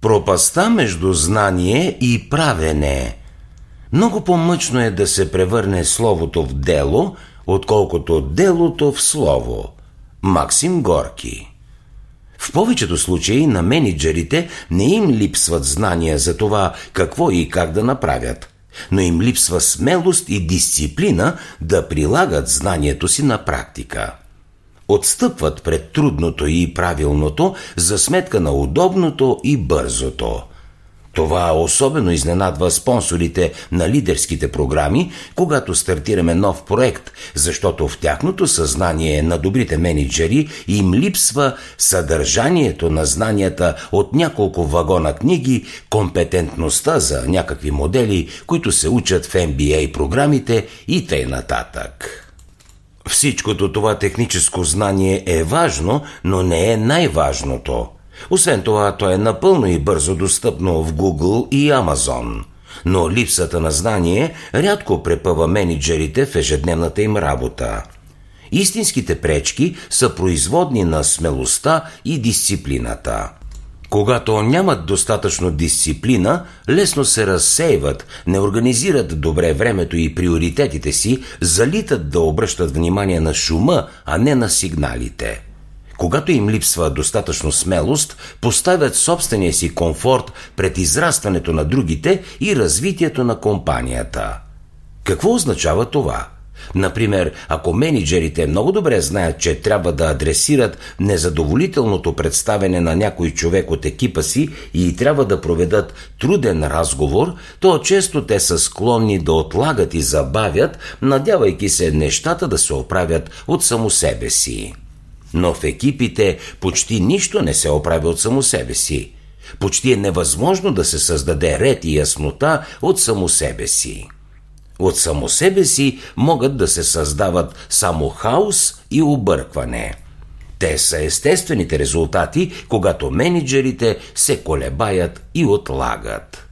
Пропаста между знание и правене. Много по-мъчно е да се превърне словото в дело, отколкото делото в слово. Максим Горки в повечето случаи на менеджерите не им липсват знания за това какво и как да направят, но им липсва смелост и дисциплина да прилагат знанието си на практика отстъпват пред трудното и правилното за сметка на удобното и бързото. Това особено изненадва спонсорите на лидерските програми, когато стартираме нов проект, защото в тяхното съзнание на добрите менеджери им липсва съдържанието на знанията от няколко вагона книги, компетентността за някакви модели, които се учат в MBA програмите и т.н. нататък. Всичкото това техническо знание е важно, но не е най-важното. Освен това, то е напълно и бързо достъпно в Google и Amazon. Но липсата на знание рядко препъва менеджерите в ежедневната им работа. Истинските пречки са производни на смелостта и дисциплината. Когато нямат достатъчно дисциплина, лесно се разсейват, не организират добре времето и приоритетите си, залитат да обръщат внимание на шума, а не на сигналите. Когато им липсва достатъчно смелост, поставят собствения си комфорт пред израстването на другите и развитието на компанията. Какво означава това? Например, ако менеджерите много добре знаят, че трябва да адресират незадоволителното представене на някой човек от екипа си и трябва да проведат труден разговор, то често те са склонни да отлагат и забавят, надявайки се нещата да се оправят от само себе си. Но в екипите почти нищо не се оправя от само себе си. Почти е невъзможно да се създаде ред и яснота от само себе си. От само себе си могат да се създават само хаос и объркване. Те са естествените резултати, когато менеджерите се колебаят и отлагат.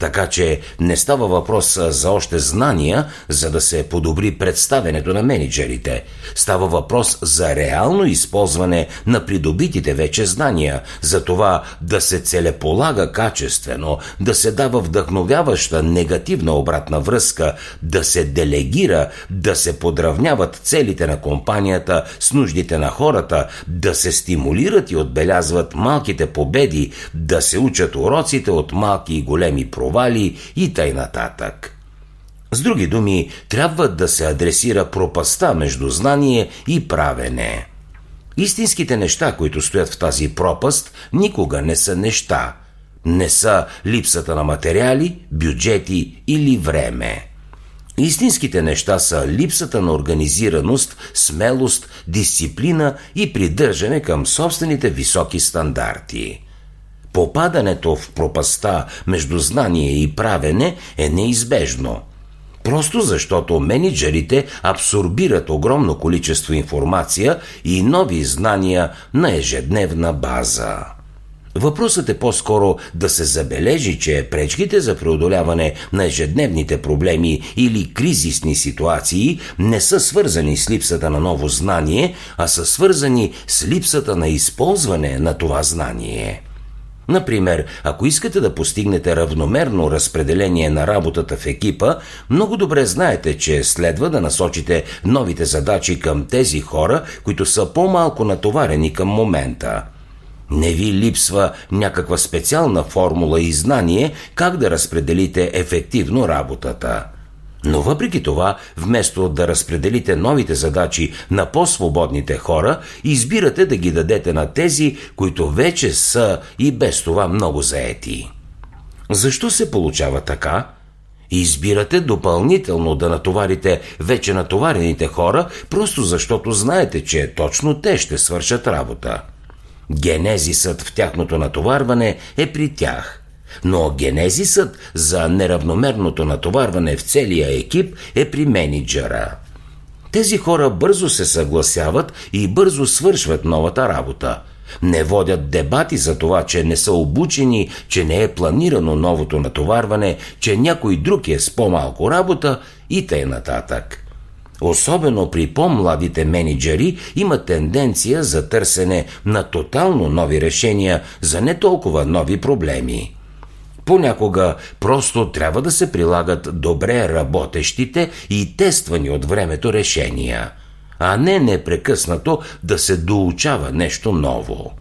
Така че не става въпрос за още знания, за да се подобри представенето на менеджерите. Става въпрос за реално използване на придобитите вече знания, за това да се целеполага качествено, да се дава вдъхновяваща негативна обратна връзка, да се делегира, да се подравняват целите на компанията с нуждите на хората, да се стимулират и отбелязват малките победи, да се учат уроците от малки и големи провали, провали и тъй нататък. С други думи, трябва да се адресира пропаста между знание и правене. Истинските неща, които стоят в тази пропаст, никога не са неща. Не са липсата на материали, бюджети или време. Истинските неща са липсата на организираност, смелост, дисциплина и придържане към собствените високи стандарти. Попадането в пропаста между знание и правене е неизбежно. Просто защото менеджерите абсорбират огромно количество информация и нови знания на ежедневна база. Въпросът е по-скоро да се забележи, че пречките за преодоляване на ежедневните проблеми или кризисни ситуации не са свързани с липсата на ново знание, а са свързани с липсата на използване на това знание. Например, ако искате да постигнете равномерно разпределение на работата в екипа, много добре знаете, че следва да насочите новите задачи към тези хора, които са по-малко натоварени към момента. Не ви липсва някаква специална формула и знание как да разпределите ефективно работата. Но въпреки това, вместо да разпределите новите задачи на по-свободните хора, избирате да ги дадете на тези, които вече са и без това много заети. Защо се получава така? Избирате допълнително да натоварите вече натоварените хора, просто защото знаете, че точно те ще свършат работа. Генезисът в тяхното натоварване е при тях. Но генезисът за неравномерното натоварване в целия екип е при менеджера. Тези хора бързо се съгласяват и бързо свършват новата работа. Не водят дебати за това, че не са обучени, че не е планирано новото натоварване, че някой друг е с по-малко работа и тъй нататък. Особено при по-младите менеджери има тенденция за търсене на тотално нови решения за не толкова нови проблеми. Понякога просто трябва да се прилагат добре работещите и тествани от времето решения, а не непрекъснато да се доучава нещо ново.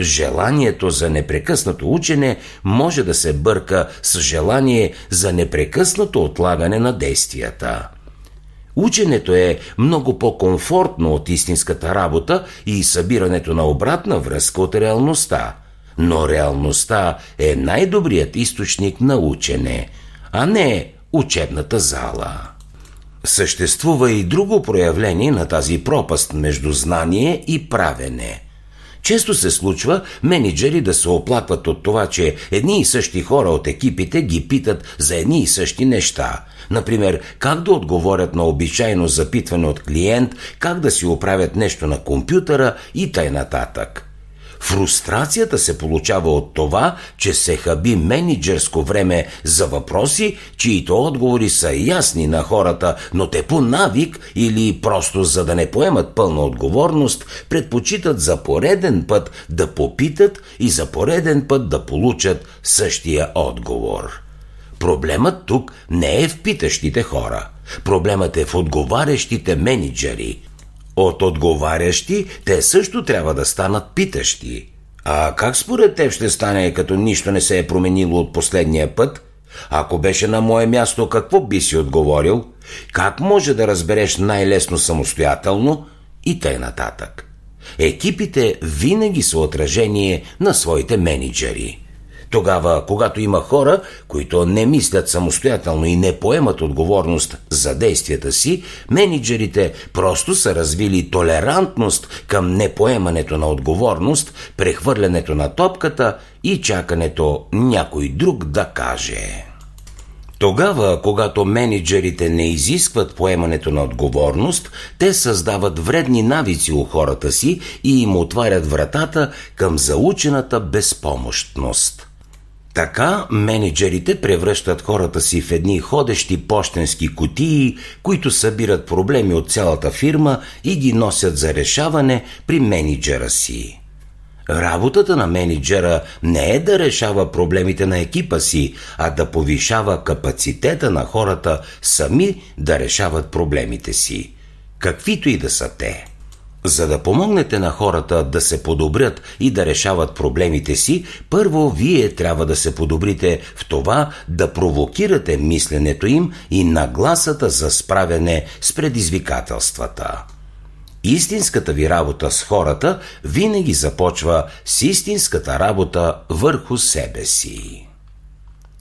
Желанието за непрекъснато учене може да се бърка с желание за непрекъснато отлагане на действията. Ученето е много по-комфортно от истинската работа и събирането на обратна връзка от реалността. Но реалността е най-добрият източник на учене, а не учебната зала. Съществува и друго проявление на тази пропаст между знание и правене – често се случва менеджери да се оплакват от това, че едни и същи хора от екипите ги питат за едни и същи неща. Например, как да отговорят на обичайно запитване от клиент, как да си оправят нещо на компютъра и тай нататък. Фрустрацията се получава от това, че се хаби менеджерско време за въпроси, чието отговори са ясни на хората, но те по навик или просто за да не поемат пълна отговорност, предпочитат за пореден път да попитат и за пореден път да получат същия отговор. Проблемът тук не е в питащите хора. Проблемът е в отговарящите менеджери – от отговарящи те също трябва да станат питащи. А как според теб ще стане, като нищо не се е променило от последния път? Ако беше на мое място, какво би си отговорил? Как може да разбереш най-лесно самостоятелно? И тъй нататък. Екипите винаги са отражение на своите менеджери. Тогава, когато има хора, които не мислят самостоятелно и не поемат отговорност за действията си, менеджерите просто са развили толерантност към непоемането на отговорност, прехвърлянето на топката и чакането някой друг да каже. Тогава, когато менеджерите не изискват поемането на отговорност, те създават вредни навици у хората си и им отварят вратата към заучената безпомощност. Така менеджерите превръщат хората си в едни ходещи почтенски кутии, които събират проблеми от цялата фирма и ги носят за решаване при менеджера си. Работата на менеджера не е да решава проблемите на екипа си, а да повишава капацитета на хората сами да решават проблемите си, каквито и да са те. За да помогнете на хората да се подобрят и да решават проблемите си, първо вие трябва да се подобрите в това да провокирате мисленето им и нагласата за справяне с предизвикателствата. Истинската ви работа с хората винаги започва с истинската работа върху себе си.